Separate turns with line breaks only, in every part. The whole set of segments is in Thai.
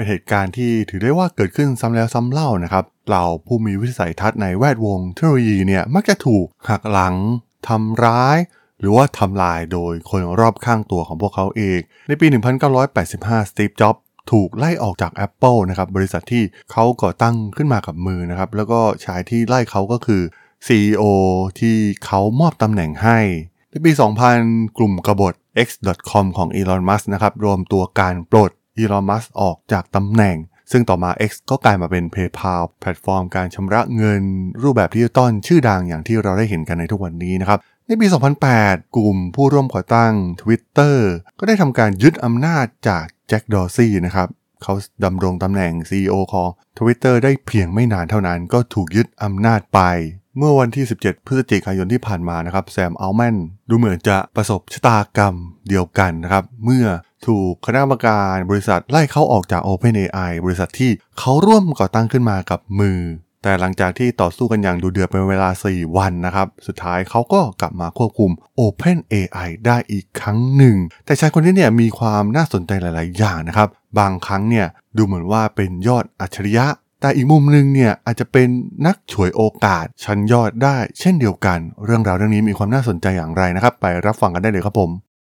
เป็นเหตุการณ์ที่ถือได้ว่าเกิดขึ้นซ้ำแล้วซ้ำเล่านะครับเหล่าผู้มีวิสัยทัศน์ในแวดวงเทคโนโลยีเนี่ยมักจะถูกหักหลังทำร้าย หรือว่าทำลายโดยคนรอบข้างตัวของพวกเขาเอง ในปี 1985 สตีฟ จ็อบถูกไล่ออกจาก Apple นะครับบริษัทที่เขาก่อตั้งขึ้นมากับมือนะครับ แล้วก็ชายที่ไล่เขาก็คือ CEO ที่เขามอบตำแหน่งให้ ในปี 2000 กลุ่มกบฏ X.com ของ Elon Musk นะครับรวมตัวการปลด Elon Musk ออกจากตำแหน่ง ซึ่งต่อมา X ก็กลายมาเป็น PayPal แพลตฟอร์มการชำระเงิน รูปแบบดิจิตอลชื่อดังอย่างที่เราได้เห็นกันในทุกวันนี้นะครับในปี 2008 กลุ่มผู้ร่วมก่อตั้ง Twitter ก็ได้ทำการยึดอำนาจจาก Jack Dorsey นะครับเขาดำรงตำแหน่ง CEO ของ Twitter ได้เพียงไม่นานเท่านั้นก็ถูกยึดอำนาจไป เมื่อวันที่ 17 พฤศจิกายนที่ผ่านมานะครับ Sam Altmanดูเหมือนจะประสบชะตากรรมเดียวกันนะครับ เมื่อ ถูกคณะกรรมการบริษัทไล่เขาออกจาก OpenAI บริษัทที่เขาร่วมก่อตั้งขึ้นมากับมือ แต่หลังจากที่ต่อสู้กันอย่างดูเดือดเป็นเวลา 4 วันนะครับ สุดท้ายเขาก็กลับมาควบคุม OpenAI ได้อีกครั้งหนึ่ง แต่ชายคนนี้เนี่ยมีความน่าสนใจหลาย ๆ อย่างนะครับ บางครั้งเนี่ยดูเหมือนว่าเป็นยอดอัจฉริยะแต่อีกมุมหนึ่งเนี่ยอาจจะเป็นนักฉวยโอกาสชั้นยอดได้เช่นเดียวกัน เรื่องราวเรื่องนี้มีความน่าสนใจอย่างไรนะครับ ไปรับฟังกันได้เลยครับผม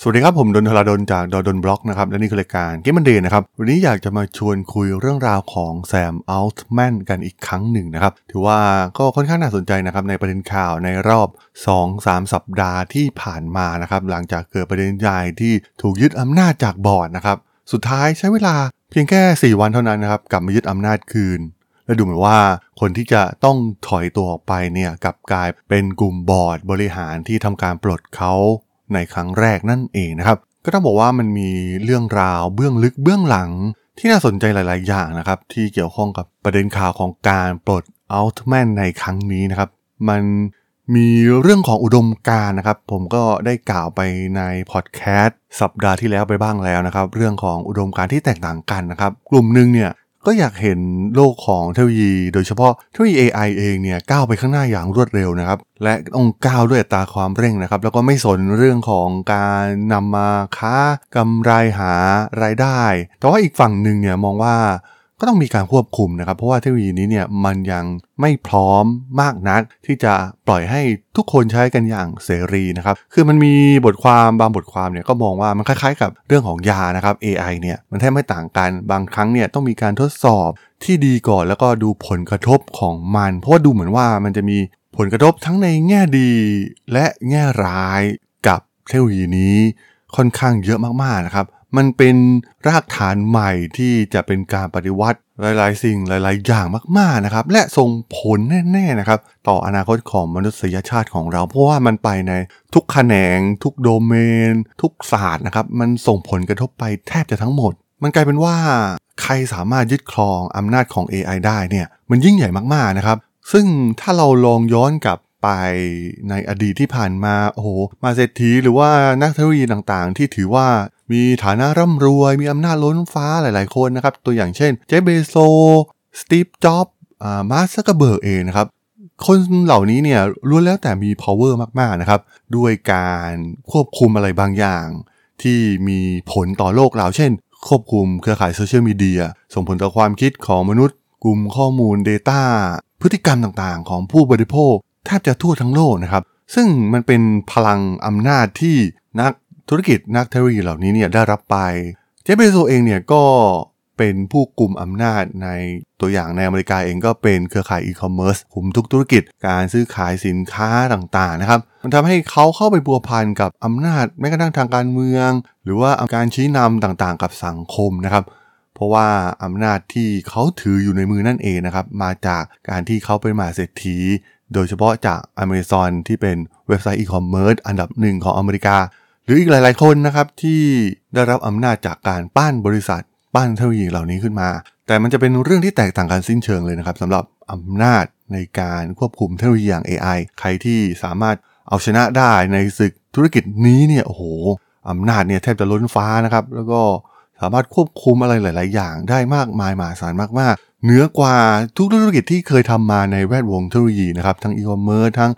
สวัสดีครับ ผมด.ดล ด.ดลจากด.ดล็อกนะครับและนี่คือรายการ Geek Monday นะครับ วันนี้อยากจะมาชวนคุยเรื่องราวของ Sam Altman กันอีกครั้งหนึ่งนะครับ ถือว่าก็ค่อนข้างน่าสนใจนะครับ ในประเด็นข่าวในรอบ 2-3 สัปดาห์ที่ผ่านมานะครับ หลังจากเกิดประเด็นใหญ่ที่ถูกยึดอำนาจจากบอร์ดนะครับ สุดท้ายใช้เวลาเพียงแค่ 4 วันเท่านั้นนะครับกลับมายึดอำนาจคืนและดูเหมือนว่าคนที่จะต้องถอยตัวออกไปเนี่ยกับกลายเป็นกลุ่มบอร์ดบริหารที่ทำการปลดเขา ในครั้งแรกนั่นเองนะครับ ก็ต้องบอกว่ามันมีเรื่องราวเบื้องลึกเบื้องหลังที่น่าสนใจหลาย ๆ อย่างนะครับ ที่เกี่ยวข้องกับประเด็นข่าวของการปลดอัลต์แมนในครั้งนี้นะครับ มันมีเรื่องของอุดมการนะครับ ผมก็ได้กล่าวไปในพอดแคสต์สัปดาห์ที่แล้วไปบ้างแล้วนะครับ เรื่องของอุดมการที่แตกต่างกันนะครับ กลุ่มหนึ่งเนี่ย ก็อยากเห็นโลกของเทคโนโลยี โดยเฉพาะเทคโนโลยี AI เองเนี่ยก้าวไปข้างหน้าอย่างรวดเร็วนะครับ และต้องก้าวด้วยอัตราความเร่งนะครับ แล้วก็ไม่สนเรื่องของการนำมาค้ากำไรหารายได้ แต่ว่าอีกฝั่งหนึ่งเนี่ยมองว่า ก็ต้องมีการควบคุมนะครับ เพราะว่าเทคโนโลยีนี้เนี่ยมันยังไม่พร้อมมากนัก ที่จะปล่อยให้ทุกคนใช้กันอย่างเสรีนะครับ คือมันมีบทความบางบทความเนี่ยก็มองว่ามันคล้ายๆ กับเรื่องของยานะครับ AI เนี่ยมันแทบไม่ต่างกันบางครั้งเนี่ยต้องมีการทดสอบที่ดีก่อนแล้วก็ดูผลกระทบของมัน เพราะว่าดูเหมือนว่ามันจะมีผลกระทบทั้งในแง่ดี และแง่ร้ายกับเทคโนโลยีนี้ค่อนข้างเยอะมากๆนะครับ มันเป็นรากฐานใหม่ที่จะเป็นการปฏิวัติหลาย ๆ สิ่งหลาย ๆ อย่างมาก ๆ นะครับ และส่งผลแน่ ๆ นะครับ ต่ออนาคตของมนุษยชาติของเรา เพราะว่ามันไปในทุกแขนง ทุกโดเมน ทุกศาสตร์นะครับ มันส่งผลกระทบไปแทบจะทั้งหมด มันกลายเป็นว่า ใครสามารถยึดครองอำนาจของ AI ได้เนี่ย มันยิ่งใหญ่มาก ๆ นะครับ ซึ่งถ้าเราลองย้อนกลับ ไปในอดีตที่ผ่านมาโอ้โหมาเศรษฐีหรือว่านักเทคโนโลยีต่างๆ ที่ถือว่ามีฐานะร่ำรวย มีอำนาจล้นฟ้าหลายๆคนนะครับ ตัวอย่างเช่น Jeff Bezos Steve Jobs อ่า Mark Zuckerberg เองนะครับ คนเหล่านี้เนี่ยล้วนแล้วแต่มี power มากๆนะครับ ด้วยการควบคุมอะไรบางอย่าง ที่มีผลต่อโลกเรา เช่น ควบคุมเครือข่ายโซเชียลมีเดียส่งผลต่อความคิดของมนุษย์ กลุ่มข้อมูล Data พฤติกรรมต่างๆ ของผู้บริโภค แทบจะทั่วทั้งโลกนะครับ ซึ่งมันเป็นพลังอำนาจที่นักธุรกิจนักเทคโนโลยีเหล่านี้เนี่ยได้รับไป เจฟเบโซเองเนี่ยก็เป็นผู้กลุ่มอำนาจในตัวอย่างในอเมริกาเองก็เป็นเครือข่ายอีคอมเมิร์ซคุมทุกธุรกิจการซื้อขายสินค้าต่างๆนะครับ มันทำให้เขาเข้าไปบัวพันกับอำนาจแม้กระทั่งทางการเมือง หรือว่าการชี้นำต่างๆ กับสังคมนะครับ เพราะว่าอำนาจที่เขาถืออยู่ในมือนั่นเองนะครับ มาจากการที่เขาเป็นมหาเศรษฐี โดยเฉพาะจาก Amazon ที่เป็นเว็บไซต์อีคอมเมิร์ซอันดับหนึ่งของอเมริกา หรืออีกหลาย ๆ คนนะครับที่ได้รับอำนาจจากการปั้นบริษัท ปั้นเทคโนโลยีเหล่านี้ขึ้นมา แต่มันจะเป็นเรื่องที่แตกต่างกันสิ้นเชิงเลยนะครับสำหรับอำนาจในการควบคุมเทคโนโลยีอย่าง AI ใครที่สามารถเอาชนะได้ในศึกธุรกิจนี้เนี่ยโอ้โหอำนาจเนี่ยแทบจะล้นฟ้านะครับ แล้วก็สามารถควบคุมอะไรหลาย ๆ อย่างได้มากมายมหาศาลมาก ๆ เหนือกว่าทุกธุรกิจที่เคยทำมาในแวดวงเทคโนโลยีนะครับ ทั้งอีคอมเมิร์ซทั้ง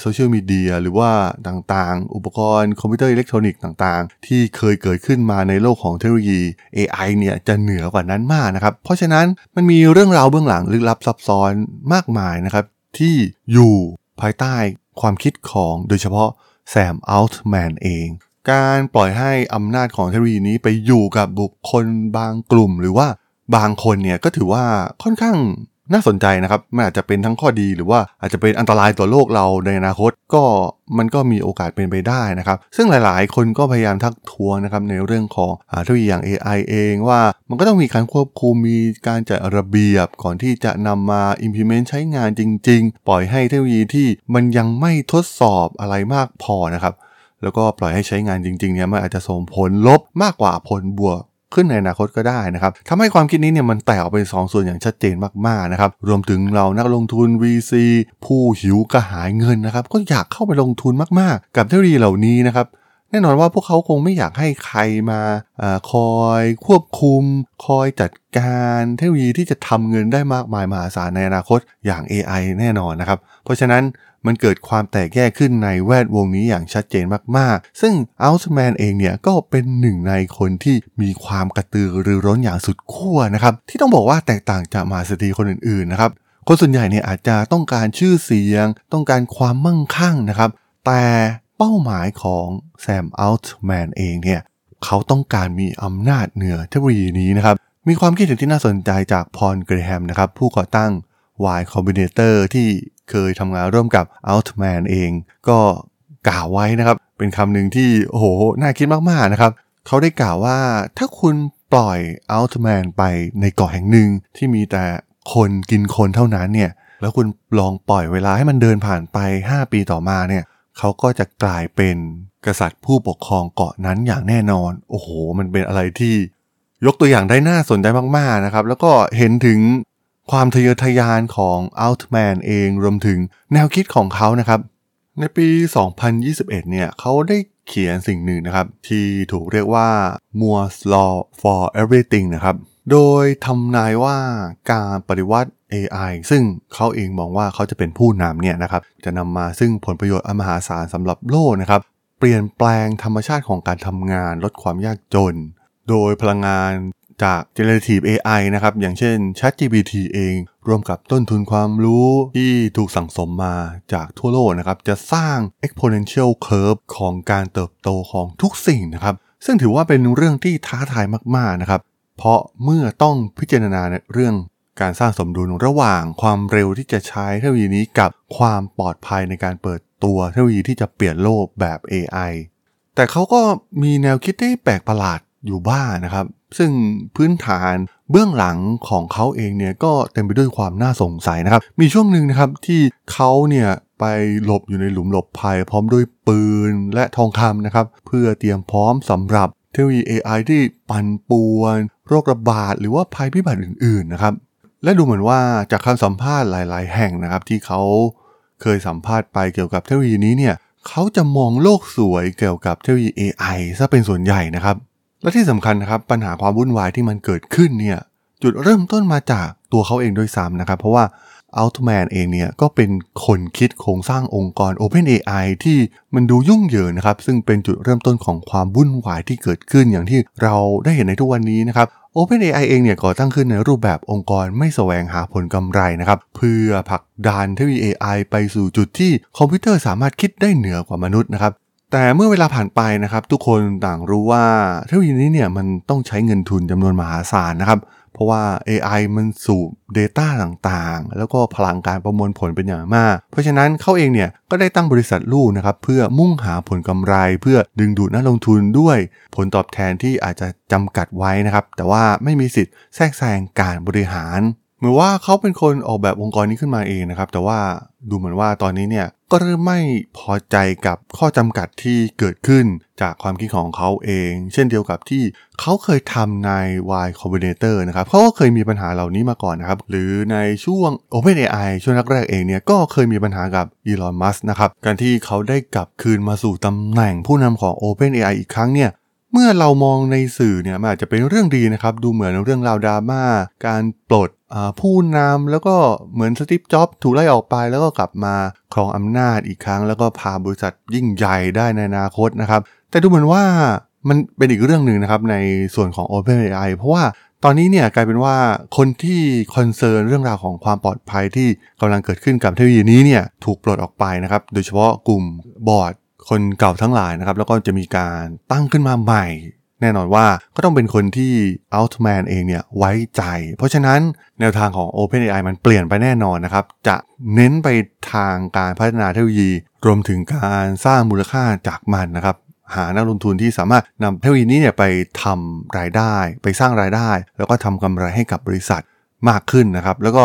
โซเชียลมีเดียหรือว่าต่างๆ อุปกรณ์คอมพิวเตอร์อิเล็กทรอนิกส์ต่างๆ ที่เคยเกิดขึ้นมาในโลกของเทคโนโลยี AI เนี่ยจะเหนือกว่านั้นมากนะครับ เพราะฉะนั้นมันมีเรื่องราวเบื้องหลังลึกลับซับซ้อนมากมายนะครับที่อยู่ภายใต้ความคิดของโดยเฉพาะแซมอัลต์แมนเองการปล่อยให้อำนาจของเทคโนโลยีนี้ไปอยู่กับบุคคลบางกลุ่ม หรือว่า บางคนเนี่ยก็ถือว่าค่อนข้างน่าสนใจนะครับ มันอาจจะเป็นทั้งข้อดีหรือว่าอาจจะเป็นอันตรายต่อโลกเราในอนาคตก็มันก็มีโอกาสเป็นไปได้นะครับ ซึ่งหลายๆ คนก็พยายามทักท้วงนะครับในเรื่องของเทคโนโลยีอย่าง AI เองว่ามันก็ต้องมีการควบคุมมีการจัดระเบียบก่อนที่จะนำมา implement ใช้งานจริง ๆ ปล่อยให้เทคโนโลยีที่มันยังไม่ทดสอบอะไรมากพอนะครับ แล้วก็ปล่อยให้ใช้งานจริงๆเนี่ยมันอาจจะส่งผลลบมากกว่าผลบวก ขึ้นในอนาคตก็ได้นะครับทำให้ความคิดนี้เนี่ยมันแตกออกเป็นสองส่วนอย่างชัดเจนมากๆนะครับรวมถึงเรานักลงทุน VC ผู้หิวกระหายเงินนะครับก็อยากเข้าไปลงทุนมากๆ กับเทคโนโลยีเหล่านี้นะครับแน่นอนว่าพวกเขาคงไม่อยากให้ใครมาอคอยควบคุม คอยจัดการเทคโนโลยีที่จะทำเงินได้มากมายมหาศาลในอนาคตอย่าง AI แน่นอนนะครับ เพราะฉะนั้น มันเกิดความแตกแยกขึ้นในแวดวงนี้อย่างชัดเจนมากๆ ซึ่งอัลส์แมนเองเนี่ยก็เป็นหนึ่งในคนที่มีความกระตือรือร้นอย่างสุดขั้วนะครับที่ต้องบอกว่าแตกต่างจากมหาเศรษฐีคนอื่นๆนะครับคนส่วนใหญ่เนี่ยอาจจะต้องการชื่อเสียง ต้องการความมั่งคั่งนะครับ แต่เป้าหมายของแซมอัลส์แมนเองเนี่ยเขาต้องการมีอำนาจเหนือเทคโนโลยีนี้นะครับมีความคิดเห็นที่น่าสนใจจากพอลเกรแฮมนะครับผู้ก่อตั้ง Y Combinator ที่ เคยทำงานร่วมกับ Altman เองก็กล่าวไว้นะครับ เป็นคำหนึ่งที่โอ้โหน่าคิดมากๆนะครับ เขาได้กล่าวว่าถ้าคุณปล่อย Altman ไปในเกาะแห่งหนึ่งที่มีแต่คนกินคนเท่านั้นเนี่ยแล้วคุณลองปล่อยเวลาให้มันเดินผ่านไป 5 ปีต่อมาเนี่ยเขาก็จะกลายเป็นกษัตริย์ผู้ปกครองเกาะนั้นอย่างแน่นอน โอ้โห มันเป็นอะไรที่ยกตัวอย่างได้น่าสนใจมากๆนะครับ แล้วก็เห็นถึง ความทะเยอทะยานของ Altman เองรวมถึงแนวคิดของเขานะครับ ในปี 2021 เนี่ยเขาได้เขียนสิ่งหนึ่งนะครับ ที่ถูกเรียกว่า Moore's Law for Everything นะครับ โดยทำนายว่าการปฏิวัติ AI ซึ่งเขาเองมองว่าเขาจะเป็นผู้นำเนี่ยนะครับ จะนำมาซึ่งผลประโยชน์อมหาศาลสำหรับโลกนะครับ เปลี่ยนแปลงธรรมชาติของการทำงานลดความยากจน โดยพลังงาน จาก generative AI นะครับ อย่างเช่น ChatGPT เอง รวมกับต้นทุนความรู้ที่ถูกสั่งสมมาจากทั่วโลกนะครับ จะสร้าง exponential curve ของการเติบโตของทุกสิ่งนะครับ ซึ่งถือว่าเป็นเรื่องที่ท้าทายมาก ๆ นะครับ เพราะเมื่อต้องพิจารณาในเรื่องการสร้างสมดุลระหว่างความเร็วที่จะใช้เทคโนโลยีนี้กับความปลอดภัยในการเปิดตัวเทคโนโลยีที่จะเปลี่ยนโลกแบบ AI แต่เขาก็มีแนวคิดที่แปลกประหลาด อยู่บ้างนะครับ ซึ่งพื้นฐานเบื้องหลังของเขาเองเนี่ยก็เต็มไปด้วยความน่าสงสัยนะครับ มีช่วงหนึ่งนะครับที่เขาเนี่ยไปหลบอยู่ในหลุมหลบภัยพร้อมด้วยปืนและทองคำนะครับ เพื่อเตรียมพร้อมสำหรับเทคโนโลยี AI ที่ปั่นป่วน โรคระบาดหรือว่าภัยพิบัติอื่นๆนะครับ และดูเหมือนว่าจากคำสัมภาษณ์หลายๆ แห่งนะครับ ที่เขาเคยสัมภาษณ์ไปเกี่ยวกับเทคโนโลยีนี้เนี่ยเขาจะมองโลกสวยเกี่ยวกับเทคโนโลยี AI ซะเป็นส่วนใหญ่นะครับ และที่สำคัญนะครับปัญหาความวุ่นวายที่มันเกิดขึ้นเนี่ยจุดเริ่มต้นมาจากตัวเขาเองด้วยซ้ำนะครับ เพราะว่า Altman เองเนี่ยก็เป็นคนคิดโครงสร้างองค์กร OpenAI ที่มันดูยุ่งเหยิงนะครับ ซึ่งเป็นจุดเริ่มต้นของความวุ่นวายที่เกิดขึ้นอย่างที่เราได้เห็นในทุกวันนี้นะครับ OpenAI เองเนี่ยก่อตั้งขึ้นในรูปแบบองค์กรไม่แสวงหาผลกำไรนะครับ เพื่อผลักดันเทคโนโลยี AI ไปสู่จุดที่คอมพิวเตอร์สามารถคิดได้เหนือกว่ามนุษย์นะครับ แต่เมื่อเวลาผ่านไปนะครับ ทุกคนต่างรู้ว่าเทคโนโลยีนี้เนี่ยมันต้องใช้เงินทุนจำนวนมหาศาลนะครับ เพราะว่า AI มันสูบ Data ต่างๆ แล้วก็พลังการประมวลผลเป็นอย่างมาก เพราะฉะนั้นเขาเองเนี่ยก็ได้ตั้งบริษัทลูกนะครับเพื่อมุ่งหาผลกำไรเพื่อดึงดูดนักลงทุนด้วยผลตอบแทนที่อาจจะจำกัดไว้นะครับ แต่ว่าไม่มีสิทธิ์แทรกแซงการบริหาร เหมือนว่าเขาเป็นคนออกแบบองค์กรนี้ขึ้นมาเองนะครับ แต่ว่าดูเหมือนว่าตอนนี้เนี่ยก็เริ่มไม่พอใจกับข้อจำกัดที่เกิดขึ้นจากความคิดของเขาเอง เช่นเดียวกับที่เขาเคยทำใน Y Combinator นะครับเขาก็เคยมีปัญหาเหล่านี้มาก่อนนะครับ หรือในช่วง OpenAI ช่วงแรกๆเองเนี่ยก็เคยมีปัญหากับ Elon Musk นะครับการที่เขาได้กลับคืนมาสู่ตำแหน่งผู้นำของ OpenAI อีกครั้งเนี่ย เมื่อเรามองในสื่อเนี่ยมันอาจจะเป็นเรื่องดีนะครับ ดูเหมือนเรื่องราวดราม่าการปลดผู้นำแล้วก็เหมือน Steve Jobs ถูกไล่ออกไปแล้วก็กลับมาครองอำนาจอีกครั้ง แล้วก็พาบริษัทยิ่งใหญ่ได้ในอนาคตนะครับ แต่ดูเหมือนว่ามันเป็นอีกเรื่องหนึ่งนะครับในส่วนของ OpenAI เพราะว่าตอนนี้เนี่ยกลายเป็นว่าคนที่ concern เรื่องราวของความปลอดภัยที่กำลังเกิดขึ้นกับเทคโนโลยีนี้เนี่ยถูกปลดออกไปนะครับ โดยเฉพาะกลุ่มบอร์ด คนเก่าทั้งหลายนะครับ แล้วก็จะมีการตั้งขึ้นมาใหม่ แน่นอนว่าก็ต้องเป็นคนที่ Altman เองเนี่ยไว้ใจ เพราะฉะนั้นแนวทางของ OpenAI มันเปลี่ยนไปแน่นอนนะครับ จะเน้นไปทางการพัฒนาเทคโนโลยี รวมถึงการสร้างมูลค่าจากมันนะครับหานักลงทุนที่สามารถนำเทคโนโลยีนี้เนี่ยไปทำรายได้ ไปสร้างรายได้ แล้วก็ทำกำไรให้กับบริษัทมากขึ้นนะครับ แล้วก็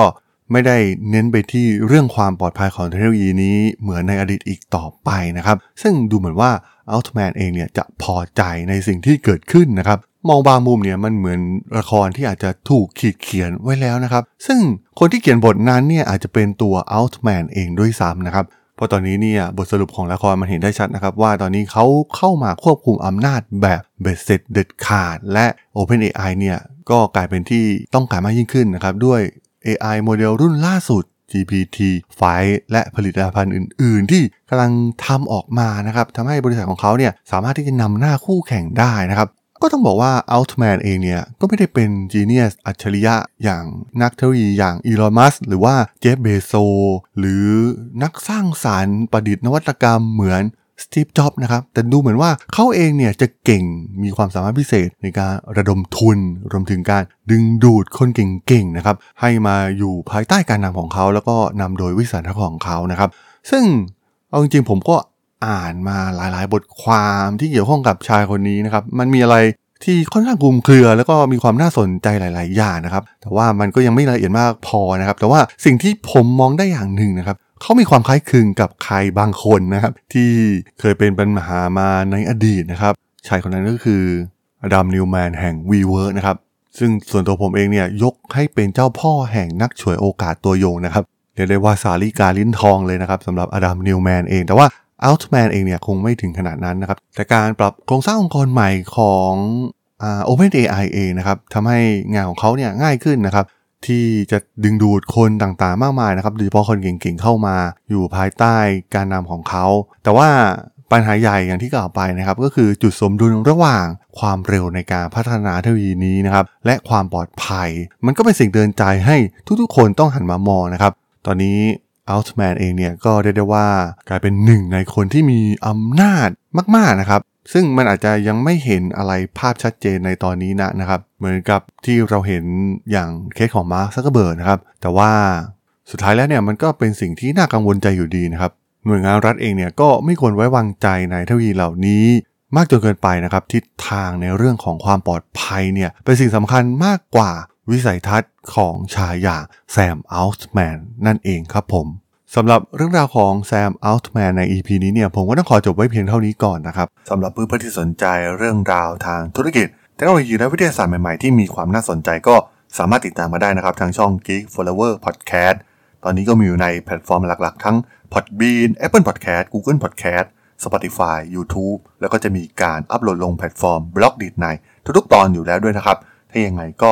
ไม่ได้เน้นไปที่เรื่องความปลอดภัยของเทคโนโลยีนี้เหมือนในอดีตอีกต่อไปนะครับ ซึ่งดูเหมือนว่าอัลต์แมนเองเนี่ยจะพอใจในสิ่งที่เกิดขึ้นนะครับ มองบางมุมเนี่ยมันเหมือนละครที่อาจจะถูกขีดเขียนไว้แล้วนะครับ ซึ่งคนที่เขียนบทนั้นเนี่ยอาจจะเป็นตัวอัลต์แมนเองด้วยซ้ำนะครับเพราะตอนนี้เนี่ยบทสรุปของละครมันเห็นได้ชัดนะครับ ว่าตอนนี้เขาเข้ามาควบคุมอำนาจแบบเบ็ดเสร็จเด็ดขาด และ OpenAI เนี่ยก็กลายเป็นที่ต้องการมากยิ่งขึ้นนะครับ ด้วย AI โมเดลรุ่นล่าสุด GPT-5 และผลิตภัณฑ์อื่น ๆ ที่กำลังทำออกมานะครับทำให้บริษัทของเขาเนี่ยสามารถที่จะนำหน้าคู่แข่งได้นะครับก็ต้องบอกว่า Altman เองเนี่ยก็ไม่ได้เป็นจีเนียสอัจฉริยะอย่างนักเทคโนโลยีอย่างอีลอนมัสหรือว่าเจฟเบโซหรือนักสร้างสารรค์ประดิษฐ์นวัตกรรมเหมือน สตีฟ จ็อบนะครับ แต่ดูเหมือนว่าเขาเองเนี่ยจะเก่ง มีความสามารถพิเศษในการระดมทุน รวมถึงการดึงดูดคนเก่งๆนะครับ ให้มาอยู่ภายใต้การนำของเขา แล้วก็นำโดยวิสัยทัศน์ของเขานะครับ ซึ่งเอาจริงๆผมก็อ่านมาหลายๆ บทความที่เกี่ยวข้องกับชายคนนี้นะครับ มันมีอะไรที่ค่อนข้างกลุ่มเครือ แล้วก็มีความน่าสนใจหลาย ๆ อย่างนะครับ แต่ว่ามันก็ยังไม่ละเอียดมากพอนะครับ แต่ว่าสิ่งที่ผมมองได้อย่างหนึ่งนะครับ เขามีความคล้ายคลึงกับใครบางคนนะครับ ที่เคยเป็นปัญหามาในอดีตนะครับชายคนนั้นก็คืออดัมนิวแมนแห่ง WeWork นะครับ ซึ่งส่วนตัวผมเองเนี่ยยกให้เป็นเจ้าพ่อแห่งนักฉวยโอกาสตัวยงนะครับเรียกได้ว่าสาลิกาลิ้นทองเลยนะครับสำหรับอดัมนิวแมนเอง แต่ว่าอัลต์แมนเองเนี่ยคงไม่ถึงขนาดนั้นนะครับ แต่การปรับโครงสร้างองค์กรใหม่ของ OpenAI เองนะครับทำให้งานของเขาเนี่ยง่ายขึ้นนะครับ ที่จะดึงดูดคนต่างๆ มากมายนะครับโดยเฉพาะคนเก่งๆเข้ามาอยู่ภายใต้การนำของเขา แต่ว่าปัญหาใหญ่อย่างที่กล่าวไปนะครับ ก็คือจุดสมดุลระหว่างความเร็วในการพัฒนาเทคโนโลยีนี้นะครับ และความปลอดภัย มันก็เป็นสิ่งเตือนใจให้ทุกๆ คนต้องหันมามองนะครับ ตอนนี้อัลต์แมนเองเนี่ยก็เรียกได้ว่ากลายเป็นหนึ่งในคนที่มีอำนาจมากๆนะครับ ซึ่งมันอาจจะยังไม่เห็นอะไรภาพชัดเจนในตอนนี้นะนะครับ เหมือนกับที่เราเห็นอย่างเคสของมาร์คซักเคอร์เบิร์กนะครับ แต่ว่าสุดท้ายแล้วเนี่ยมันก็เป็นสิ่งที่น่ากังวลใจอยู่ดีนะครับ หน่วยงานรัฐเองเนี่ยก็ไม่ควรไว้วางใจในเทคโนโลยีเหล่านี้ มากจนเกินไปนะครับ ทิศทางในเรื่องของความปลอดภัยเนี่ยเป็นสิ่งสำคัญมากกว่าวิสัยทัศน์ของชายอย่างแซมอัลต์แมนนั่นเองครับผม สำหรับเรื่องราวของแซมอัลต์แมนใน EP นี้เนี่ยผมก็ต้องขอจบไว้เพียงเท่านี้ก่อนนะครับสำหรับเพื่อนๆที่สนใจเรื่องราวทางธุรกิจเทคโนโลยีและวิทยาศาสตร์ใหม่ๆที่มีความน่าสนใจก็สามารถติดตามมาได้นะครับ ทางช่อง Geek Forever Podcast ตอนนี้ก็มีอยู่ในแพลตฟอร์มหลักๆ ทั้ง Podbean Apple Podcast Google Podcast Spotify YouTube แล้วก็จะมีการอัปโหลดลงแพลตฟอร์ม Blockdit ในทุกๆตอนอยู่แล้วด้วยนะครับ ถ้ายังไงก็